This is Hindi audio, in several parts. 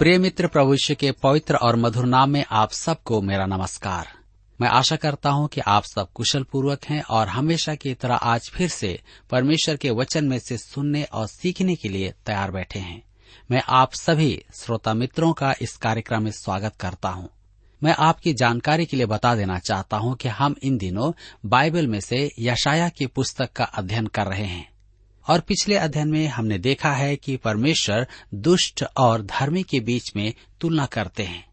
प्रिय मित्र प्रभुष्य के पवित्र और मधुर नाम में आप सबको मेरा नमस्कार। मैं आशा करता हूँ कि आप सब कुशल पूर्वक हैं और हमेशा की तरह आज फिर से परमेश्वर के वचन में से सुनने और सीखने के लिए तैयार बैठे हैं। मैं आप सभी श्रोता मित्रों का इस कार्यक्रम में स्वागत करता हूँ। मैं आपकी जानकारी के लिए बता देना चाहता हूँ कि हम इन दिनों बाइबल में से यशाया की पुस्तक का अध्ययन कर रहे हैं। और पिछले अध्ययन में हमने देखा है कि परमेश्वर दुष्ट और धर्मी के बीच में तुलना करते हैं।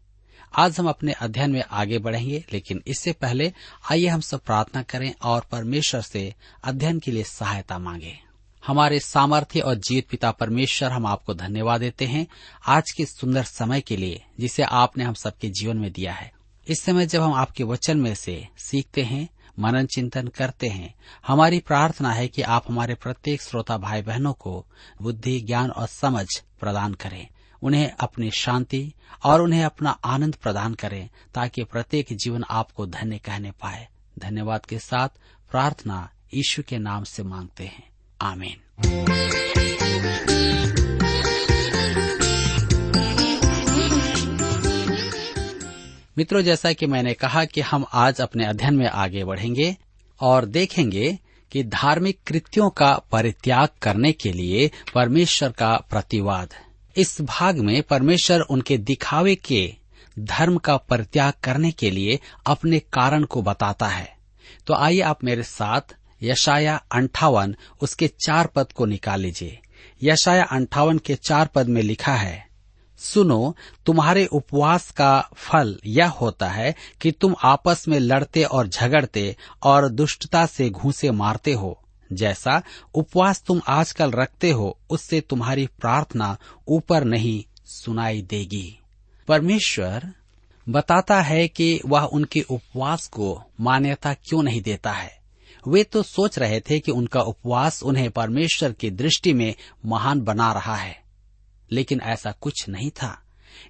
आज हम अपने अध्ययन में आगे बढ़ेंगे, लेकिन इससे पहले आइए हम सब प्रार्थना करें और परमेश्वर से अध्ययन के लिए सहायता मांगे। हमारे सामर्थ्य और जीत पिता परमेश्वर हम आपको धन्यवाद देते हैं आज के सुंदर समय के लिए, जिसे आपने हम सबके जीवन में दिया है। इस समय जब हम आपके वचन में से सीखते हैं मनन चिंतन करते हैं। हमारी प्रार्थना है कि आप हमारे प्रत्येक श्रोता भाई बहनों को बुद्धि, ज्ञान और समझ प्रदान करें। उन्हें अपनी शांति और उन्हें अपना आनंद प्रदान करें ताकि प्रत्येक जीवन आपको धन्य कहने पाए। धन्यवाद के साथ प्रार्थना यीशु के नाम से मांगते हैं। आमीन। मित्रों, जैसा कि मैंने कहा कि हम आज अपने अध्ययन में आगे बढ़ेंगे और देखेंगे कि धार्मिक कृत्यों का परित्याग करने के लिए परमेश्वर का प्रतिवाद। इस भाग में परमेश्वर उनके दिखावे के धर्म का परित्याग करने के लिए अपने कारण को बताता है। तो आइए आप मेरे साथ यशाया अंठावन उसके चार पद को निकाल लीजिए। यशाया अंठावन के चार पद में लिखा है सुनो, तुम्हारे उपवास का फल यह होता है कि तुम आपस में लड़ते और झगड़ते और दुष्टता से घूसे मारते हो। जैसा उपवास तुम आजकल रखते हो, उससे तुम्हारी प्रार्थना ऊपर नहीं सुनाई देगी। परमेश्वर बताता है कि वह उनके उपवास को मान्यता क्यों नहीं देता है। वे तो सोच रहे थे कि उनका उपवास उन्हें परमेश्वर की दृष्टि में महान बना रहा है। लेकिन ऐसा कुछ नहीं था।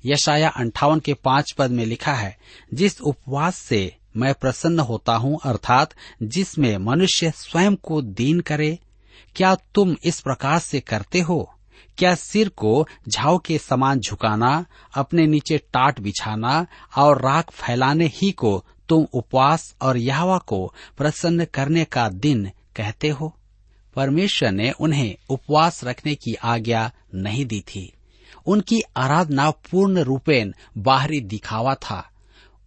यशाया अंठावन के पाँच पद में लिखा है, जिस उपवास से मैं प्रसन्न होता हूँ, अर्थात जिसमें मनुष्य स्वयं को दीन करे, क्या तुम इस प्रकार से करते हो? क्या सिर को झाव के समान झुकाना, अपने नीचे टाट बिछाना और राख फैलाने ही को तुम उपवास और यहवा को प्रसन्न करने का दिन कहते हो? परमेश्वर ने उन्हें उपवास रखने की आज्ञा नहीं दी थी। उनकी आराधना पूर्ण रूपेण बाहरी दिखावा था।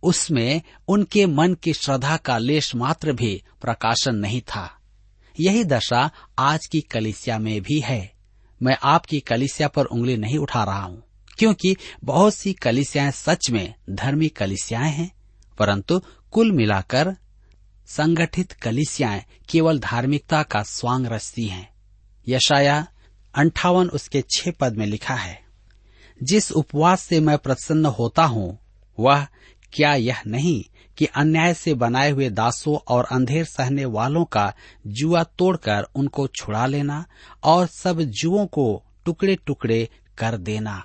उसमें उनके मन की श्रद्धा का लेश मात्र भी प्रकाशन नहीं था। यही दशा आज की कलिसिया में भी है। मैं आपकी कलिसिया पर उंगली नहीं उठा रहा हूँ, क्योंकि बहुत सी कलिसियाएँ सच में धर्मी कलिसियाएँ हैं, परंतु कुल मिलाकर संगठित कलिसियाएँ केवल धार्मिकता का स्वांग रचती हैं। यशाया अंठावन उसके छह पद में लिखा है, जिस उपवास से मैं प्रसन्न होता हूँ, वह क्या यह नहीं कि अन्याय से बनाए हुए दासों और अंधेर सहने वालों का जुआ तोड़कर उनको छुड़ा लेना और सब जुओं को टुकड़े टुकड़े कर देना?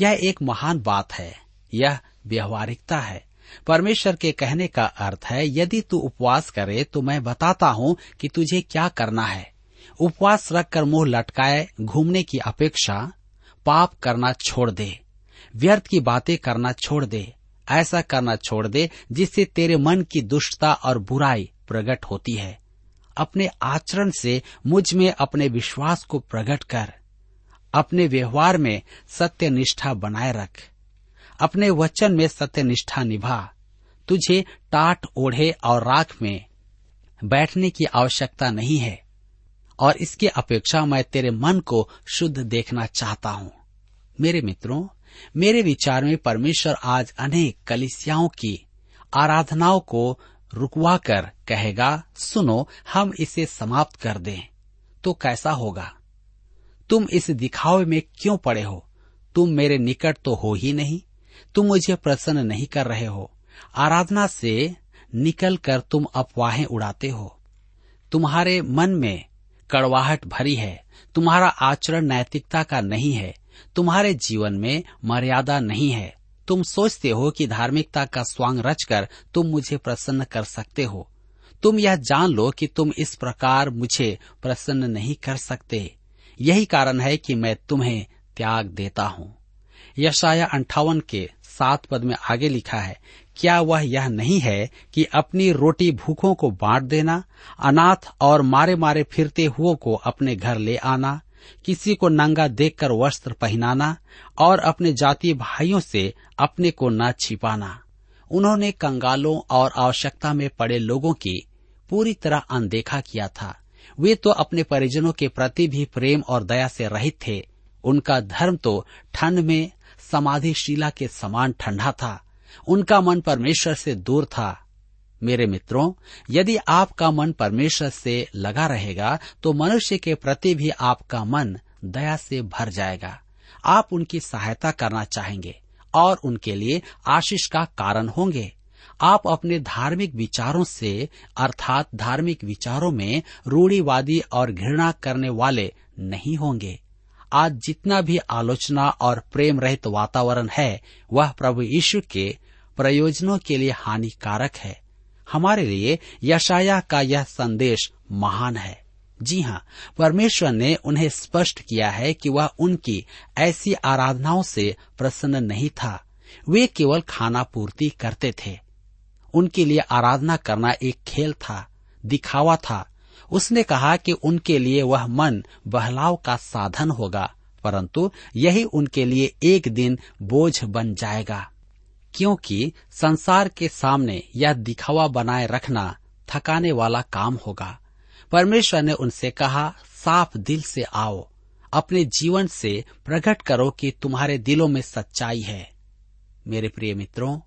यह एक महान बात है। यह व्यवहारिकता है। परमेश्वर के कहने का अर्थ है, यदि तू उपवास करे तो मैं बताता हूँ कि तुझे क्या करना है। उपवास रखकर मुँह लटकाए, घूमने की अपेक्षा पाप करना छोड़ दे, व्यर्थ की बातें करना छोड़ दे, ऐसा करना छोड़ दे जिससे तेरे मन की दुष्टता और बुराई प्रकट होती है। अपने आचरण से मुझमें अपने विश्वास को प्रकट कर, अपने व्यवहार में सत्य निष्ठा बनाए रख। अपने वचन में सत्य निष्ठा निभा। तुझे टाट ओढ़े और राख में बैठने की आवश्यकता नहीं है, और इसकी अपेक्षा मैं तेरे मन को शुद्ध देखना चाहता हूँ। मेरे मित्रों, मेरे विचार में परमेश्वर आज अनेक कलिसियाओं की आराधनाओं को रुकवा कर कहेगा, सुनो, हम इसे समाप्त कर दें। तो कैसा होगा? तुम इस दिखावे में क्यों पड़े हो? तुम मेरे निकट तो हो ही नहीं। तुम मुझे प्रसन्न नहीं कर रहे हो। आराधना से निकल कर तुम अफवाहें उड़ाते हो। तुम्हारे मन में कड़वाहट भरी है। तुम्हारा आचरण नैतिकता का नहीं है। तुम्हारे जीवन में मर्यादा नहीं है। तुम सोचते हो कि धार्मिकता का स्वांग रचकर तुम मुझे प्रसन्न कर सकते हो। तुम यह जान लो कि तुम इस प्रकार मुझे प्रसन्न नहीं कर सकते। यही कारण है कि मैं तुम्हें त्याग देता हूँ। यशाया अंठावन के सात पद में आगे लिखा है, क्या वह यह नहीं है कि अपनी रोटी भूखों को बांट देना, अनाथ और मारे मारे फिरते हुओं को अपने घर ले आना, किसी को नंगा देखकर वस्त्र पहनाना और अपने जाति भाइयों से अपने को न छिपाना? उन्होंने कंगालों और आवश्यकता में पड़े लोगों की पूरी तरह अनदेखा किया था। वे तो अपने परिजनों के प्रति भी प्रेम और दया से रहित थे। उनका धर्म तो ठंड में समाधि शिला के समान ठंडा था। उनका मन परमेश्वर से दूर था। मेरे मित्रों, यदि आपका मन परमेश्वर से लगा रहेगा तो मनुष्य के प्रति भी आपका मन दया से भर जाएगा। आप उनकी सहायता करना चाहेंगे और उनके लिए आशीष का कारण होंगे। आप अपने धार्मिक विचारों से, अर्थात धार्मिक विचारों में रूढ़ीवादी और घृणा करने वाले नहीं होंगे। आज जितना भी आलोचना और प्रेम रहित वातावरण है, वह प्रभु यीशु के प्रयोजनों के लिए हानिकारक है। हमारे लिए यशाया का यह संदेश महान है। जी हाँ परमेश्वर ने उन्हें स्पष्ट किया है कि वह उनकी ऐसी आराधनाओं से प्रसन्न नहीं था। वे केवल खाना पूर्ति करते थे। उनके लिए आराधना करना एक खेल था, दिखावा था उसने कहा कि उनके लिए वह मन बहलाव का साधन होगा, परंतु यही उनके लिए एक दिन बोझ बन जाएगा। क्योंकि संसार के सामने यह दिखावा बनाए रखना थकाने वाला काम होगा। परमेश्वर ने उनसे कहा, साफ़ दिल से आओ। अपने जीवन से प्रकट करो कि तुम्हारे दिलों में सच्चाई है। मेरे प्रिय मित्रों,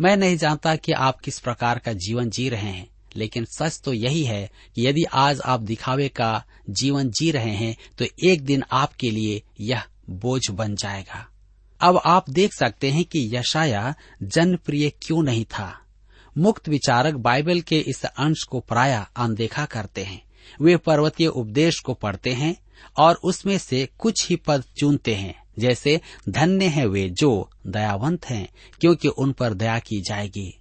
मैं नहीं जानता कि आप किस प्रकार का जीवन जी रहे हैं। लेकिन सच तो यही है कि यदि आज आप दिखावे का जीवन जी रहे हैं तो एक दिन आपके लिए यह बोझ बन जाएगा। अब आप देख सकते हैं कि यशाया जनप्रिय क्यों नहीं था। मुक्त विचारक बाइबल के इस अंश को प्राय अनदेखा करते हैं। वे पर्वतीय उपदेश को पढ़ते हैं और उसमें से कुछ ही पद चुनते हैं। जैसे, धन्य है वे जो दयावंत हैं, क्योंकि उन पर दया की जाएगी।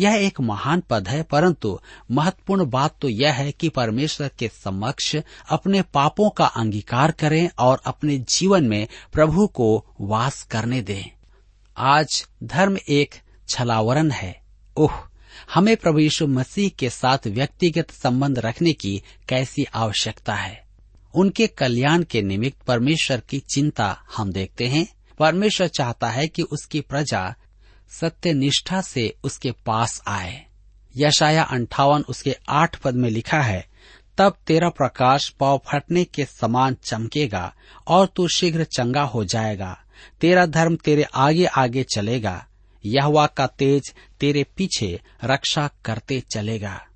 यह एक महान पद है, परंतु महत्वपूर्ण बात तो यह है कि परमेश्वर के समक्ष अपने पापों का अंगीकार करें और अपने जीवन में प्रभु को वास करने दें। आज धर्म एक छलावरण है। ओह, हमें प्रभु यीशु मसीह के साथ व्यक्तिगत संबंध रखने की कैसी आवश्यकता है? उनके कल्याण के निमित्त परमेश्वर की चिंता हम देखते हैं। परमेश्वर चाहता है कि उसकी प्रजा सत्य निष्ठा से उसके पास आए। यशाया अंठावन उसके आठ पद में लिखा है, तब तेरा प्रकाश पाव फटने के समान चमकेगा और तू शीघ्र चंगा हो जाएगा। तेरा धर्म तेरे आगे आगे चलेगा। यहवा का तेज तेरे पीछे रक्षा करते चलेगा।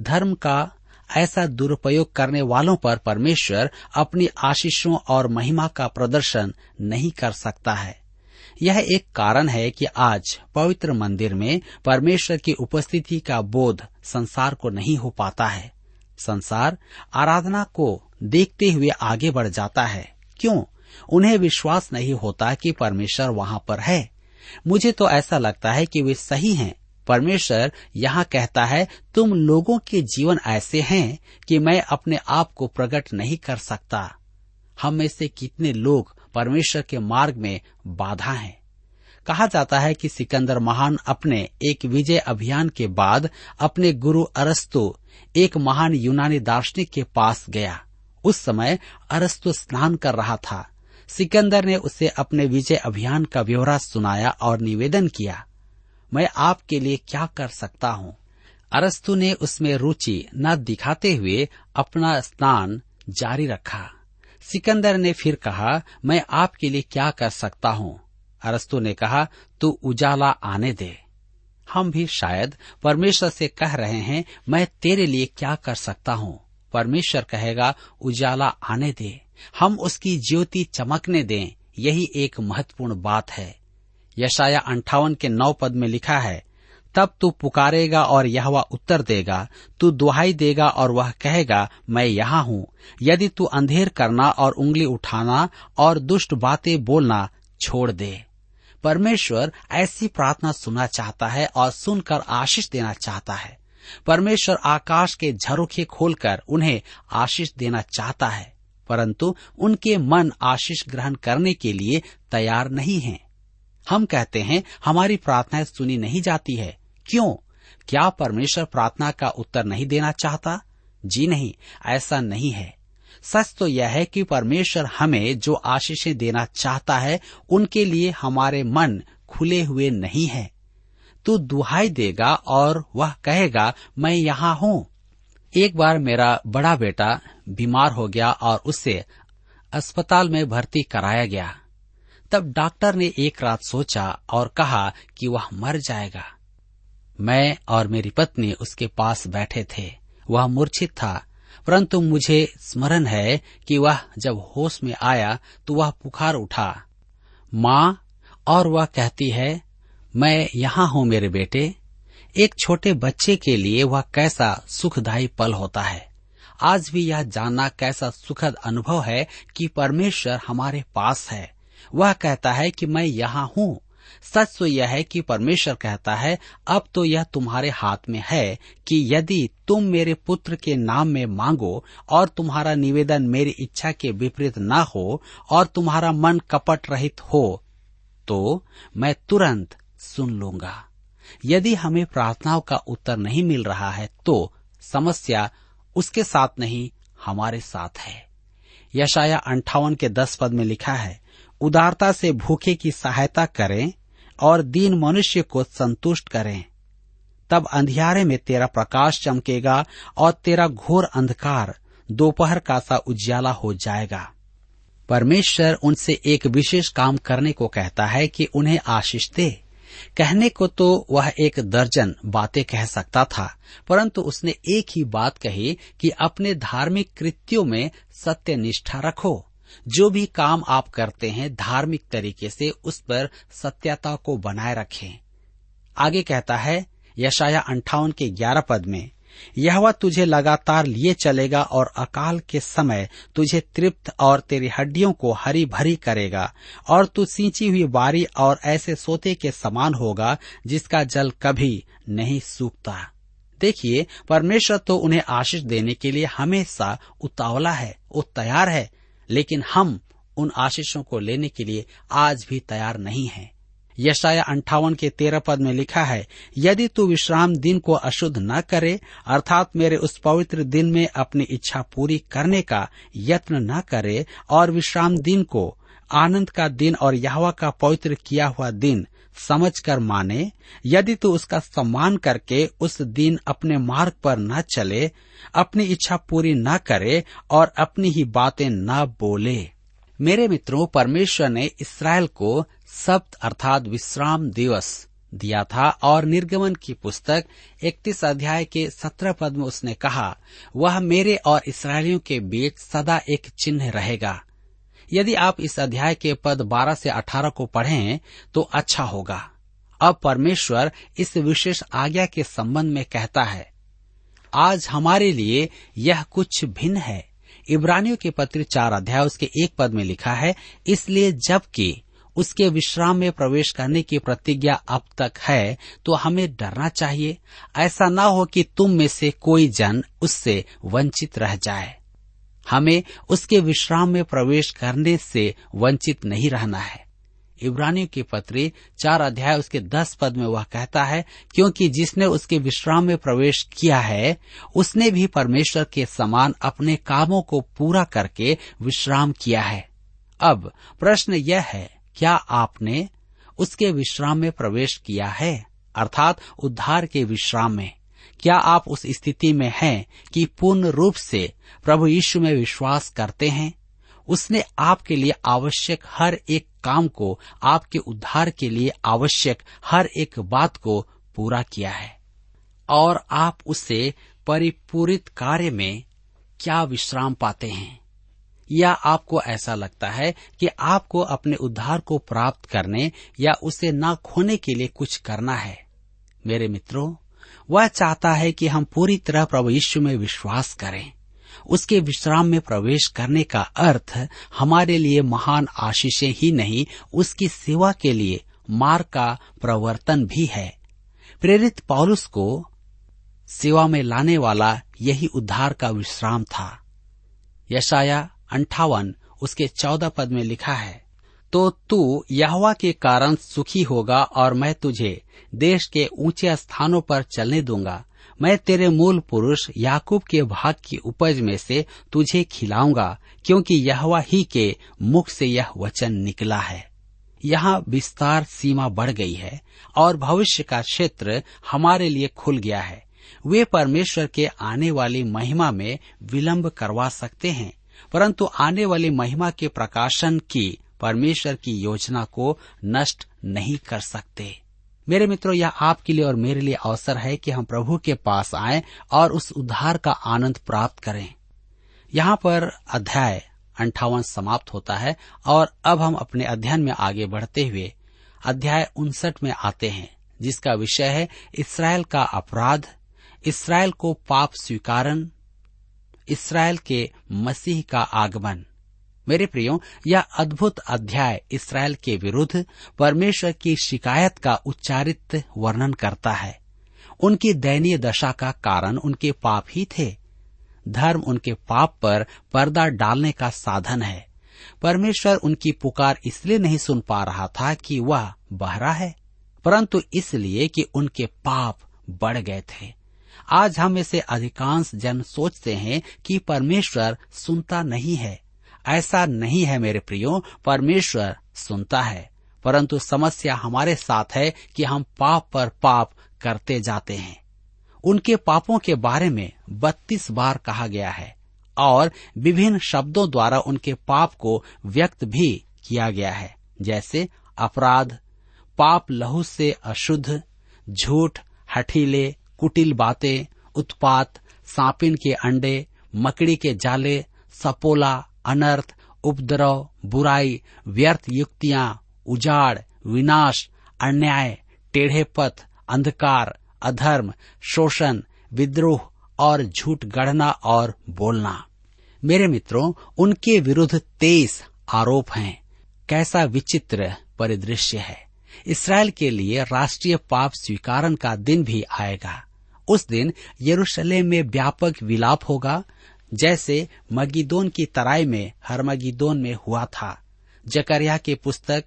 धर्म का ऐसा दुरुपयोग करने वालों पर परमेश्वर अपनी आशीषों और महिमा का प्रदर्शन नहीं कर सकता है। यह एक कारण है कि आज पवित्र मंदिर में परमेश्वर की उपस्थिति का बोध संसार को नहीं हो पाता है। संसार आराधना को देखते हुए आगे बढ़ जाता है। क्यों? उन्हें विश्वास नहीं होता कि परमेश्वर वहाँ पर है। मुझे तो ऐसा लगता है कि वे सही हैं। परमेश्वर यहाँ कहता है, तुम लोगों के जीवन ऐसे हैं कि मैं अपने आप को प्रकट नहीं कर सकता। हम में से कितने लोग परमेश्वर के मार्ग में बाधा है। कहा जाता है कि सिकंदर महान अपने एक विजय अभियान के बाद अपने गुरु अरस्तु, एक महान यूनानी दार्शनिक के पास गया। उस समय अरस्तु स्नान कर रहा था। सिकंदर ने उसे अपने विजय अभियान का ब्यौरा सुनाया और निवेदन किया, मैं आपके लिए क्या कर सकता हूँ? अरस्तु ने उसमें रुचि न दिखाते हुए अपना स्नान जारी रखा। सिकंदर ने फिर कहा, मैं आपके लिए क्या कर सकता हूँ? अरस्तु ने कहा, तू उजाला आने दे। हम भी शायद परमेश्वर से कह रहे हैं, मैं तेरे लिए क्या कर सकता हूँ? परमेश्वर कहेगा, उजाला आने दे। हम उसकी ज्योति चमकने दें। यही एक महत्वपूर्ण बात है। यशाया अंठावन के नौ पद में लिखा है तब तू पुकारेगा और यह उत्तर देगा, तू दुहाई देगा और वह कहेगा, मैं यहाँ हूँ। यदि तू अंधेर करना और उंगली उठाना और दुष्ट बातें बोलना छोड़ दे। परमेश्वर ऐसी प्रार्थना सुनना चाहता है और सुनकर आशीष देना चाहता है। परमेश्वर आकाश के झरोखे खोलकर उन्हें आशीष देना चाहता है, परंतु उनके मन आशीष ग्रहण करने के लिए तैयार नहीं हैं। हम कहते हैं, हमारी प्रार्थनाएँ सुनी नहीं जाती है क्यों? क्या परमेश्वर प्रार्थना का उत्तर नहीं देना चाहता? जी नहीं, ऐसा नहीं है। सच तो यह है कि परमेश्वर हमें जो आशीषें देना चाहता है, उनके लिए हमारे मन खुले हुए नहीं है। तू दुहाई देगा और वह कहेगा, मैं यहाँ हूँ। एक बार मेरा बड़ा बेटा बीमार हो गया और उसे अस्पताल में भर्ती कराया गया। तब डॉक्टर ने एक रात सोचा और कहा कि वह मर जाएगा। मैं और मेरी पत्नी उसके पास बैठे थे। वह मूर्छित था, परंतु मुझे स्मरण है कि वह जब होश में आया तो वह पुकार उठा। माँ, और वह कहती है, मैं यहाँ हूँ मेरे बेटे। एक छोटे बच्चे के लिए वह कैसा सुखदायी पल होता है। आज भी यह जानना कैसा सुखद अनुभव है कि परमेश्वर हमारे पास है। वह कहता है कि मैं यहाँ हूँ सच तो यह है कि परमेश्वर कहता है, अब तो यह तुम्हारे हाथ में है कि यदि तुम मेरे पुत्र के नाम में मांगो और तुम्हारा निवेदन मेरी इच्छा के विपरीत न हो और तुम्हारा मन कपट रहित हो तो मैं तुरंत सुन लूँगा। यदि हमें प्रार्थनाओं का उत्तर नहीं मिल रहा है तो समस्या उसके साथ नहीं, हमारे साथ है। यशाया अंठावन के दस पद में लिखा है, उदारता से भूखे की सहायता करें और दीन मनुष्य को संतुष्ट करें। तब अंधियारे में तेरा प्रकाश चमकेगा और तेरा घोर अंधकार दोपहर का सा उज्याला हो जाएगा। परमेश्वर उनसे एक विशेष काम करने को कहता है कि उन्हें आशीष दे। कहने को तो वह एक दर्जन बातें कह सकता था, परंतु उसने एक ही बात कही कि अपने धार्मिक कृत्यों में सत्य निष्ठा रखो। जो भी काम आप करते हैं, धार्मिक तरीके से उस पर सत्यता को बनाए रखें। आगे कहता है, यशाया अंठावन के ग्यारह पद में यह तुझे लगातार लिए चलेगा और अकाल के समय तुझे तृप्त और तेरी हड्डियों को हरी भरी करेगा और तू सींची हुई बारी और ऐसे सोते के समान होगा जिसका जल कभी नहीं सूखता। देखिए, परमेश्वर तो उन्हें आशीष देने के लिए हमेशा उतावला है, वो तैयार है। लेकिन हम उन आशीषों को लेने के लिए आज भी तैयार नहीं हैं। यशाया अंठावन के तेरह पद में लिखा है, यदि तू विश्राम दिन को अशुद्ध न करे, अर्थात मेरे उस पवित्र दिन में अपनी इच्छा पूरी करने का यत्न न करे, और विश्राम दिन को आनंद का दिन और यहवा का पवित्र किया हुआ दिन समझ कर माने, यदि तू उसका सम्मान करके उस दिन अपने मार्ग पर न चले, अपनी इच्छा पूरी न करे और अपनी ही बातें न बोले। मेरे मित्रों, परमेश्वर ने इसराइल को सप्त अर्थात विश्राम दिवस दिया था और निर्गमन की पुस्तक इकतीस अध्याय के सत्रह पद में उसने कहा, वह मेरे और इसराइलियों के बीच सदा एक चिन्ह रहेगा। यदि आप इस अध्याय के पद 12 से 18 को पढ़ें तो अच्छा होगा। अब परमेश्वर इस विशेष आज्ञा के संबंध में कहता है, आज हमारे लिए यह कुछ भिन्न है। इब्रानियों के पत्र चार अध्याय उसके एक पद में लिखा है, इसलिए जबकि उसके विश्राम में प्रवेश करने की प्रतिज्ञा अब तक है तो हमें डरना चाहिए। ऐसा न हो कि तुम में से कोई जन उससे वंचित रह जाए। हमें उसके विश्राम में प्रवेश करने से वंचित नहीं रहना है। इब्रानियों की पत्री चार अध्याय उसके दस पद में वह कहता है, क्योंकि जिसने उसके विश्राम में प्रवेश किया है, उसने भी परमेश्वर के समान अपने कामों को पूरा करके विश्राम किया है। अब प्रश्न यह है, क्या आपने उसके विश्राम में प्रवेश किया है? अर्थात उद्धार के विश्राम में। क्या आप उस स्थिति में हैं कि पूर्ण रूप से प्रभु यीशु में विश्वास करते हैं? उसने आपके लिए आवश्यक हर एक काम को, आपके उद्धार के लिए आवश्यक हर एक बात को पूरा किया है। और आप उसे परिपूरित कार्य में क्या विश्राम पाते हैं? या आपको ऐसा लगता है कि आपको अपने उद्धार को प्राप्त करने या उसे न खोने के लिए कुछ करना है? मेरे मित्रों वह चाहता है कि हम पूरी तरह प्रभु यीशु में विश्वास करें। उसके विश्राम में प्रवेश करने का अर्थ हमारे लिए महान आशीषें ही नहीं, उसकी सेवा के लिए मार्ग का प्रवर्तन भी है। प्रेरित पौलुस को सेवा में लाने वाला यही उद्धार का विश्राम था। यशाया अंठावन, उसके चौदह पद में लिखा है तो तू यहवा के कारण सुखी होगा और मैं तुझे देश के ऊँचे स्थानों पर चलने दूँगा। मैं तेरे मूल पुरुष याकूब के भाग की उपज में से तुझे खिलाऊँगा, क्योंकि यहवा ही के मुख से यह वचन निकला है। यहाँ विस्तार सीमा बढ़ गई है और भविष्य का क्षेत्र हमारे लिए खुल गया है। वे परमेश्वर के आने वाली महिमा में विलंब करवा सकते हैं, परंतु आने वाली महिमा के प्रकाशन की परमेश्वर की योजना को नष्ट नहीं कर सकते। मेरे मित्रों, यह आपके लिए और मेरे लिए अवसर है कि हम प्रभु के पास आएँ और उस उद्धार का आनंद प्राप्त करें। यहाँ पर अध्याय अंठावन समाप्त होता है और अब हम अपने अध्ययन में आगे बढ़ते हुए अध्याय उनसठ में आते हैं, जिसका विषय है इसराइल का अपराध, इसराइल को पाप स्वीकारन इसराइल के मसीह का आगमन। मेरे प्रियो, यह अद्भुत अध्याय इसराइल के विरुद्ध परमेश्वर की शिकायत का उच्चारित वर्णन करता है। उनकी दयनीय दशा का कारण उनके पाप ही थे। धर्म उनके पाप पर पर्दा डालने का साधन है। परमेश्वर उनकी पुकार इसलिए नहीं सुन पा रहा था कि वह बहरा है, परंतु इसलिए कि उनके पाप बढ़ गए थे। आज हम में से अधिकांश जन सोचते हैं कि परमेश्वर सुनता नहीं है। ऐसा नहीं है मेरे प्रियो, परमेश्वर सुनता है। परंतु समस्या हमारे साथ है कि हम पाप पर पाप करते जाते हैं। उनके पापों के बारे में बत्तीस बार कहा गया है और विभिन्न शब्दों द्वारा उनके पाप को व्यक्त भी किया गया है, जैसे अपराध, पाप लहू से अशुद्ध, झूठ, हठीले, कुटिल बातें, उत्पात, सांपिन के अंडे, मकड़ी के जाले, सपोला अनर्थ, उपद्रव, बुराई, व्यर्थ युक्तियाँ, उजाड़, विनाश, अन्याय टेढ़े पथ अंधकार, अधर्म, शोषण, विद्रोह और झूठ गढ़ना और बोलना। मेरे मित्रों, उनके विरुद्ध तेईस आरोप हैं। कैसा विचित्र परिदृश्य है। इसराइल के लिए राष्ट्रीय पाप स्वीकारन का दिन भी आएगा। उस दिन यरूशलेम में व्यापक विलाप होगा जैसे मगिदोन की तराई में हरमगिदोन में हुआ था। जकरिया की पुस्तक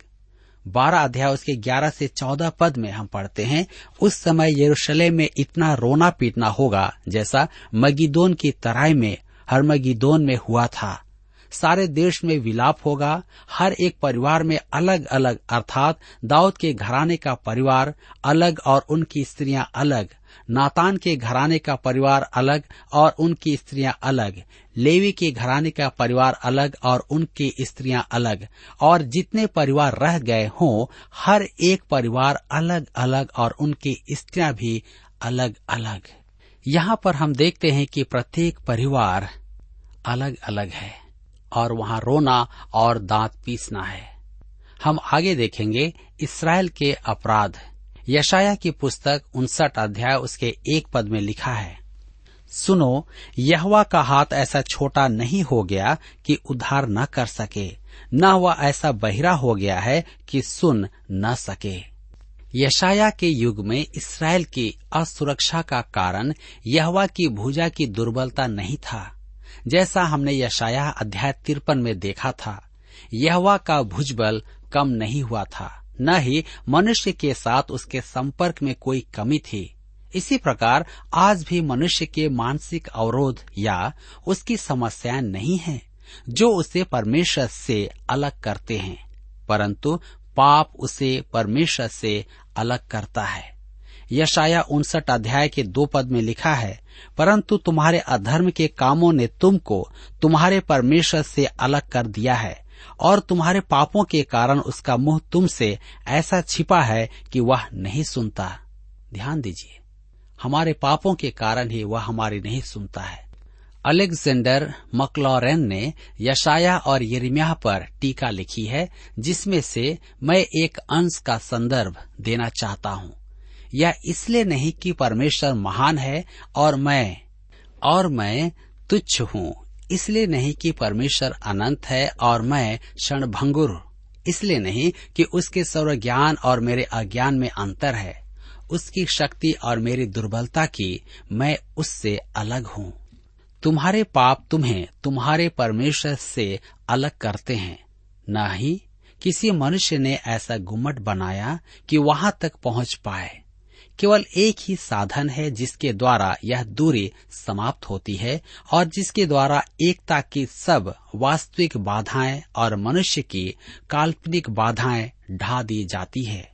बारह अध्याय उसके ग्यारह से चौदह पद में हम पढ़ते हैं, उस समय यरूशलेम में इतना रोना पीटना होगा जैसा मगिदोन की तराई में हरमगिदोन में हुआ था। सारे देश में विलाप होगा, हर एक परिवार में अलग अलग अर्थात दाऊद के घराने का परिवार अलग और उनकी स्त्रियाँ अलग। नातान के घराने का परिवार अलग और उनकी स्त्रियाँ अलग। लेवी के घराने का परिवार अलग और उनकी स्त्रियाँ अलग। और जितने परिवार रह गए हों, हर एक परिवार अलग अलग और उनकी स्त्रियाँ भी अलग अलग यहाँ पर हम देखते हैं कि प्रत्येक परिवार अलग अलग है और वहाँ रोना और दांत पीसना है। हम आगे देखेंगे इसराइल के अपराध। यशाया की पुस्तक उनसठ अध्याय उसके एक पद में लिखा है, सुनो, यहवा का हाथ ऐसा छोटा नहीं हो गया कि उधार न कर सके, न वह ऐसा बहिरा हो गया है कि सुन न सके। यशाया के युग में इसराइल की असुरक्षा का कारण यहवा की भुजा की दुर्बलता नहीं था। जैसा हमने यशाया अध्याय तिरपन में देखा था, यहवा का भुजबल कम नहीं हुआ था। न ही मनुष्य के साथ उसके संपर्क में कोई कमी थी। इसी प्रकार, आज भी मनुष्य के मानसिक अवरोध या उसकी समस्याएँ नहीं है, जो उसे परमेश्वर से अलग करते हैं। परंतु पाप उसे परमेश्वर से अलग करता है। यशाया उनसठ अध्याय के दो पद में लिखा है, परंतु तुम्हारे अधर्म के कामों ने तुमको तुम्हारे परमेश्वर से अलग कर दिया है। और तुम्हारे पापों के कारण उसका मुँह तुमसे ऐसा छिपा है कि वह नहीं सुनता। ध्यान दीजिए। हमारे पापों के कारण ही वह हमारी नहीं सुनता है। अलेक्जेंडर मकलॉरेन ने यशाया और यरिम्याह पर टीका लिखी है, जिसमें से मैं एक अंश का संदर्भ देना चाहता हूँ। यह इसलिए नहीं कि परमेश्वर महान है और मैं और मैं तुच्छ हूँ इसलिए नहीं कि परमेश्वर अनंत है और मैं क्षणभंगुर। इसलिए नहीं कि उसके सर्व ज्ञान और मेरे अज्ञान में अंतर है। उसकी शक्ति और मेरी दुर्बलता की मैं उससे अलग हूँ। तुम्हारे पाप तुम्हें तुम्हारे परमेश्वर से अलग करते हैं। न ही किसी मनुष्य ने ऐसा गुम्मट बनाया कि वहाँ तक पहुँच पाए। केवल एक ही साधन है जिसके द्वारा यह दूरी समाप्त होती है और जिसके द्वारा एकता की सब वास्तविक बाधाएँ और मनुष्य की काल्पनिक बाधाएँ ढा दी जाती है।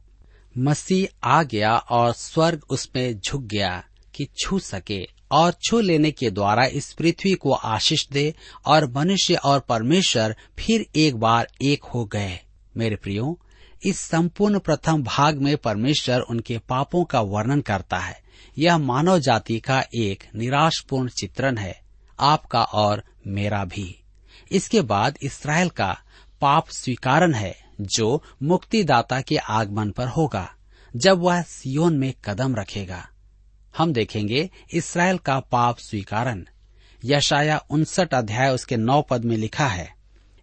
मसीह आ गया और स्वर्ग उसमें झुक गया कि छू सके और छू लेने के द्वारा इस पृथ्वी को आशीष दे और मनुष्य और परमेश्वर फिर एक बार एक हो गए। मेरे प्रियो इस संपूर्ण प्रथम भाग में परमेश्वर उनके पापों का वर्णन करता है। यह मानव जाति का एक निराशपूर्ण चित्रण है, आपका और मेरा भी। इसके बाद इसराइल का पाप स्वीकारन है, जो मुक्तिदाता के आगमन पर होगा, जब वह सियोन में कदम रखेगा। हम देखेंगे इसराइल का पाप स्वीकारन यशाया उनसठ अध्याय उसके नौ पद में लिखा है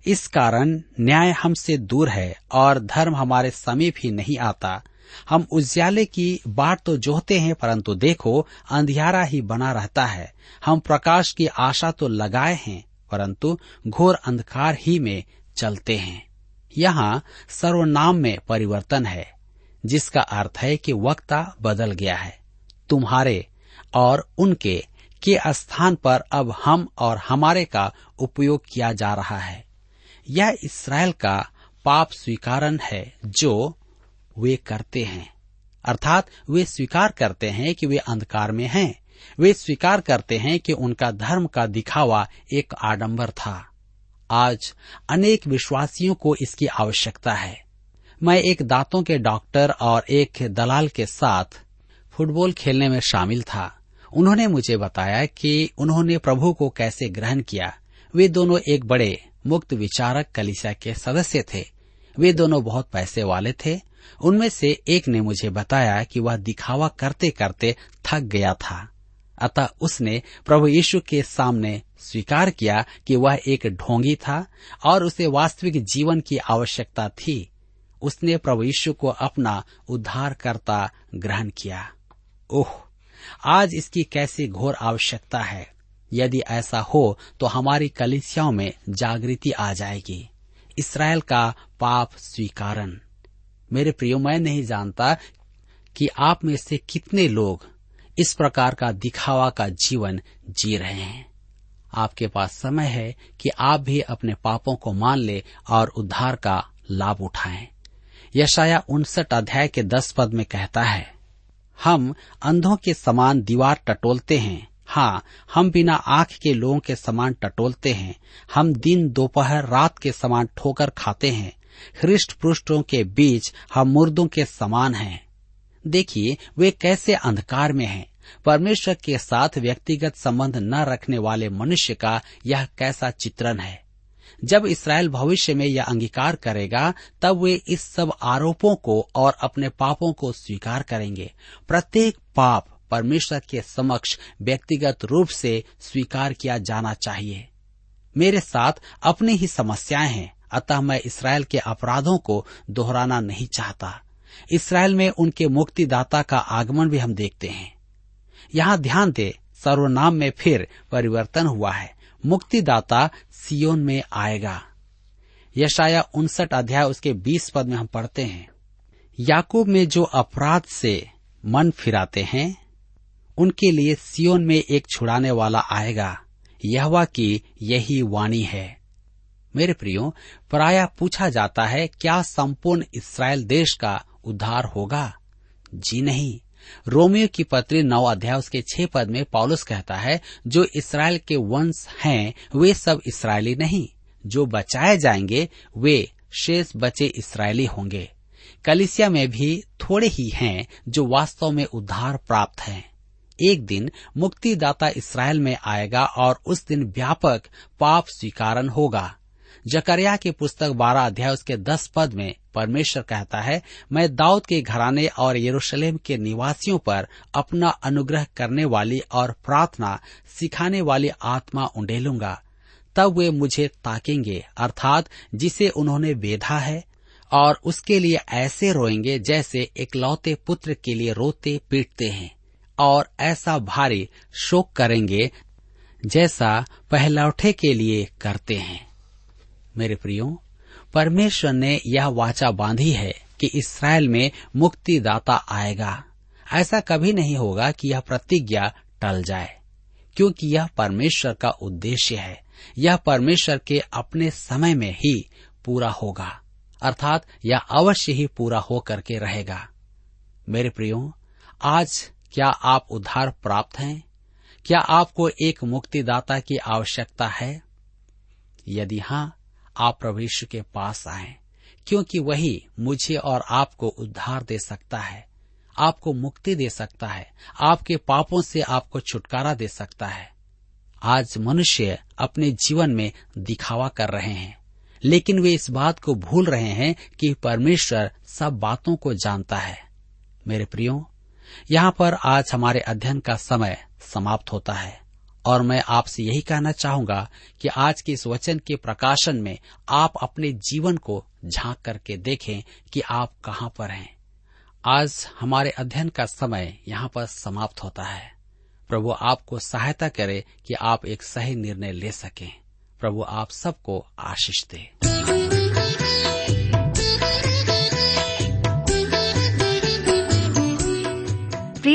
इस कारण न्याय हमसे दूर है और धर्म हमारे समीप ही नहीं आता। हम उज्याले की बाट तो जोहते हैं, परंतु देखो, अंधियारा ही बना रहता है। हम प्रकाश की आशा तो लगाए हैं, परंतु घोर अंधकार ही में चलते हैं। यहाँ सर्वनाम में परिवर्तन है, जिसका अर्थ है कि वक्ता बदल गया है। तुम्हारे और उनके के स्थान पर अब हम और हमारे का उपयोग किया जा रहा है। यह इसराइल का पाप स्वीकारन है जो वे करते हैं। अर्थात वे स्वीकार करते हैं कि वे अंधकार में हैं। वे स्वीकार करते हैं कि उनका धर्म का दिखावा एक आडंबर था। आज अनेक विश्वासियों को इसकी आवश्यकता है। मैं एक दांतों के डॉक्टर और एक दलाल के साथ फुटबॉल खेलने में शामिल था। उन्होंने मुझे बताया कि उन्होंने प्रभु को कैसे ग्रहण किया। वे दोनों एक बड़े मुक्त विचारक कलिसिया के सदस्य थे। वे दोनों बहुत पैसे वाले थे। उनमें से एक ने मुझे बताया कि वह दिखावा करते करते थक गया था। अतः उसने प्रभु यीशु के सामने स्वीकार किया कि वह एक ढोंगी था और उसे वास्तविक जीवन की आवश्यकता थी। उसने प्रभु यीशु को अपना उद्धारकर्ता ग्रहण किया। ओह, आज इसकी कैसी घोर आवश्यकता है। यदि ऐसा हो तो हमारी कलिसियाओं में जागृति आ जाएगी। इसराइल का पाप स्वीकारन मेरे प्रियो, मैं नहीं जानता कि आप में से कितने लोग इस प्रकार का दिखावा का जीवन जी रहे हैं। आपके पास समय है कि आप भी अपने पापों को मान ले और उद्धार का लाभ उठाएँ। यशाया उनसठ अध्याय के दस पद में कहता है, हम अंधों के समान दीवार टटोलते हैं हाँ हम बिना आँख के लोगों के समान टटोलते हैं। हम दिन दोपहर रात के समान ठोकर खाते हैं। हृष्ट पृष्ठों के बीच हम मुर्दों के समान हैं। देखिए, वे कैसे अंधकार में हैं। परमेश्वर के साथ व्यक्तिगत संबंध न रखने वाले मनुष्य का यह कैसा चित्रण है। जब इसराइल भविष्य में यह अंगीकार करेगा, तब वे इस सब आरोपों को और अपने पापों को स्वीकार करेंगे। प्रत्येक पाप परमेश्वर के समक्ष व्यक्तिगत रूप से स्वीकार किया जाना चाहिए। मेरे साथ अपनी ही समस्याएँ हैं, अतः मैं इसराइल के अपराधों को दोहराना नहीं चाहता। इसराइल में उनके मुक्तिदाता का आगमन भी हम देखते हैं। यहाँ ध्यान दे, सर्वनाम में फिर परिवर्तन हुआ है। मुक्तिदाता सियोन में आएगा। यशाया उनसठ अध्याय उसके बीस पद में हम पढ़ते हैं। याकूब में जो अपराध से मन फिराते हैं उनके लिए सियोन में एक छुड़ाने वाला आएगा। यहवा की यही वाणी है। मेरे प्रियो, प्राय पूछा जाता है, क्या संपूर्ण इसराइल देश का उद्धार होगा? जी नहीं। रोमियो की पत्री नौ अध्याय उसके छह पद में पॉलुस कहता है, जो इसराइल के वंश हैं, वे सब इसराइली नहीं। जो बचाए जाएँगे, वे शेष बचे इसराइली होंगे। कलिसिया में भी थोड़े ही हैं, जो वास्तव में उद्धार प्राप्त हैं। एक दिन मुक्तिदाता इसराइल में आएगा और उस दिन व्यापक पाप स्वीकारन होगा। जकरिया की पुस्तक बारह अध्याय उसके दस पद में परमेश्वर कहता है, मैं दाऊद के घराने और यरूशलेम के निवासियों पर अपना अनुग्रह करने वाली और प्रार्थना सिखाने वाली आत्मा उंडेलूँगा। तब वे मुझे ताकेंगे, अर्थात जिसे उन्होंने बेधा है, और उसके लिए ऐसे रोएँगे जैसे एक लौते पुत्र के लिए रोते पीटते हैं। और ऐसा भारी शोक करेंगे जैसा पहलौठे के लिए करते हैं। मेरे प्रियो, परमेश्वर ने यह वाचा बांधी है कि इसराइल में मुक्तिदाता आएगा। ऐसा कभी नहीं होगा कि यह प्रतिज्ञा टल जाए, क्योंकि यह परमेश्वर का उद्देश्य है। यह परमेश्वर के अपने समय में ही पूरा होगा, अर्थात यह अवश्य ही पूरा हो करके रहेगा। मेरे प्रियो, आज क्या आप उद्धार प्राप्त हैं? क्या आपको एक मुक्तिदाता की आवश्यकता है? यदि हाँ आप प्रभु के पास आए, क्योंकि वही मुझे और आपको उद्धार दे सकता है, आपको मुक्ति दे सकता है, आपके पापों से आपको छुटकारा दे सकता है। आज मनुष्य अपने जीवन में दिखावा कर रहे हैं, लेकिन वे इस बात को भूल रहे हैं कि परमेश्वर सब बातों को जानता है। मेरे प्रियो यहाँ पर आज हमारे अध्ययन का समय समाप्त होता है। और मैं आपसे यही कहना चाहूँगा कि आज के इस वचन के प्रकाशन में आप अपने जीवन को झाँक करके देखें कि आप कहाँ पर हैं। आज हमारे अध्ययन का समय यहाँ पर समाप्त होता है। प्रभु आपको सहायता करे कि आप एक सही निर्णय ले सकें। प्रभु आप सबको आशीष दे।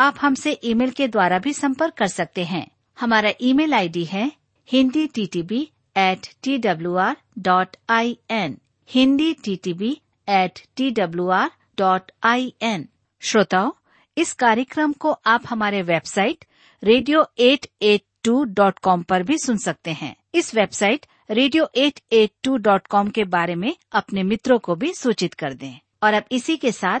आप हमसे ईमेल के द्वारा भी संपर्क कर सकते हैं। हमारा ईमेल आईडी है Hindi T T B at T W R dot I N Hindi T T B at T W R dot I N श्रोताओं, इस कार्यक्रम को आप हमारे website radio at at two dot com पर भी सुन सकते हैं। इस website radio at at two dot com के बारे में अपने मित्रों को भी सूचित कर दें। और अब इसी के साथ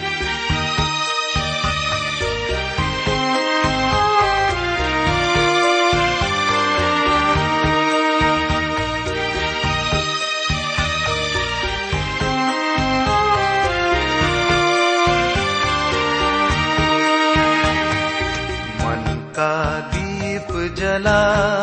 जला